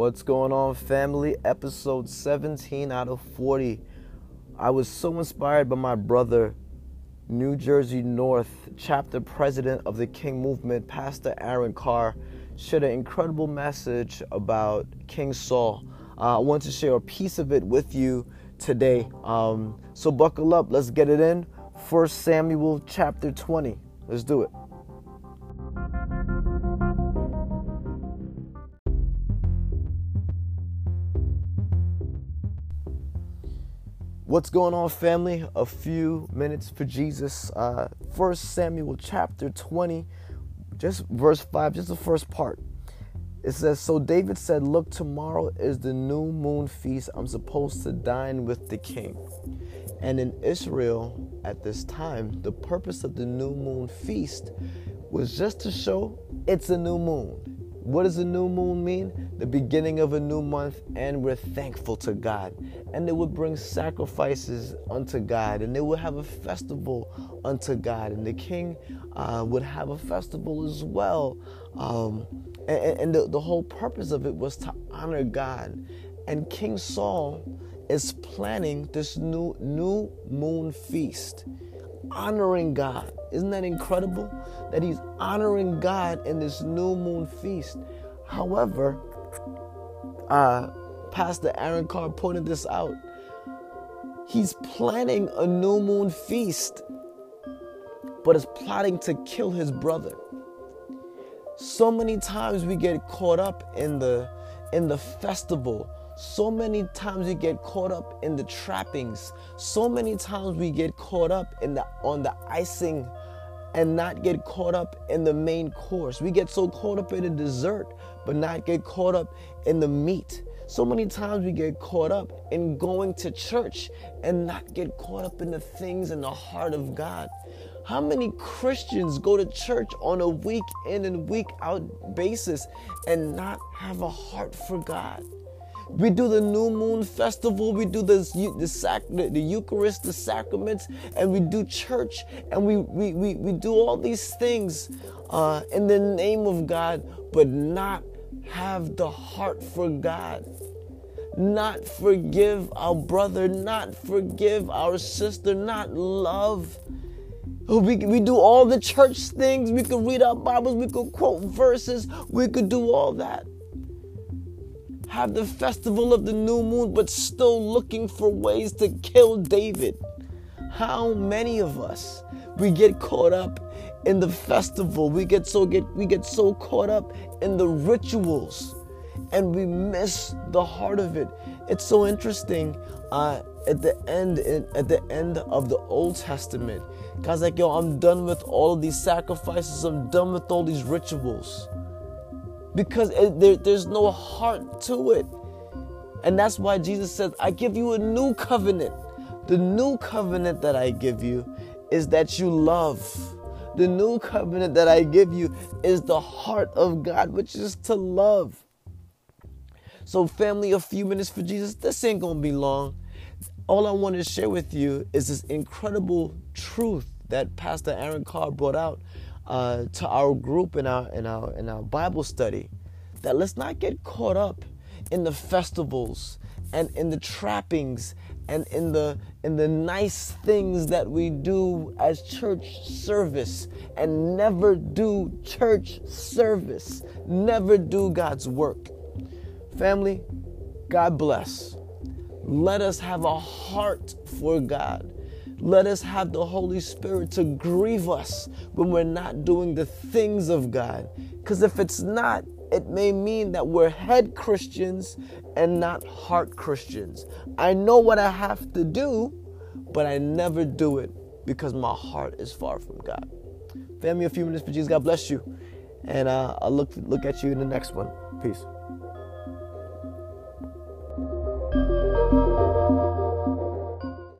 What's going on, family? Episode 17 out of 40. I was so inspired by my brother, New Jersey North chapter president of the King Movement, Pastor Aaron Carr, shared an incredible message about King Saul. Uh, I want to share a piece of it with you today. Um, so buckle up, let's get it in. First Samuel chapter 20. Let's do it. What's going on, family? A few minutes for Jesus. Uh, First Samuel chapter 20, just verse 5, just the first part. It says, So David said, Look, tomorrow is the new moon feast. I'm supposed to dine with the king. And in Israel at this time, the purpose of the new moon feast was just to show it's a new moon. What does a new moon mean? The beginning of a new month, and we're thankful to God. And they would bring sacrifices unto God, and they would have a festival unto God. And the king uh, would have a festival as well. Um, and, and the, the whole purpose of it was to honor God. And King Saul is planning this new new moon feast honoring God. Isn't that incredible? That he's honoring God in this new moon feast. However, uh, Pastor Aaron Carr pointed this out. He's planning a new moon feast, but is plotting to kill his brother. So many times we get caught up in the in the festival so many times we get caught up in the trappings. So many times we get caught up in the on the icing and not get caught up in the main course. We get so caught up in the dessert, but not get caught up in the meat. So many times we get caught up in going to church and not get caught up in the things in the heart of God. How many Christians go to church on a week in and week out basis and not have a heart for God? We do the new moon festival, we do the, the, sac, the, the Eucharist, the sacraments, and we do church, and we, we, we, we do all these things uh, in the name of God, but not have the heart for God. Not forgive our brother, not forgive our sister, not love. We, we do all the church things. We could read our Bibles. We could quote verses. We could do all that have the festival of the new moon, but still looking for ways to kill David. How many of us we get caught up in the festival? We get so get we get so caught up in the rituals, and we miss the heart of it. It's so interesting. Uh, at the end, at the end of the Old Testament, God's like, yo, I'm done with all of these sacrifices. I'm done with all these rituals because it, there, there's no heart to it. And that's why Jesus says, I give you a new covenant. The new covenant that I give you is that you love. The new covenant that I give you is the heart of God, which is to love. So, family, a few minutes for Jesus. This ain't gonna be long. All I want to share with you is this incredible truth that Pastor Aaron Carr brought out uh, to our group in our in our in our Bible study that let's not get caught up in the festivals and in the trappings and in the in the nice things that we do as church service and never do church service never do God's work. Family God bless. Let us have a heart for God let us have the Holy Spirit to grieve us when we're not doing the things of God. Because if it's not, it may mean that we're head Christians and not heart Christians. I know what I have to do, but I never do it because my heart is far from God. Family, a few minutes for Jesus. God bless you. And uh, I'll look, look at you in the next one. Peace.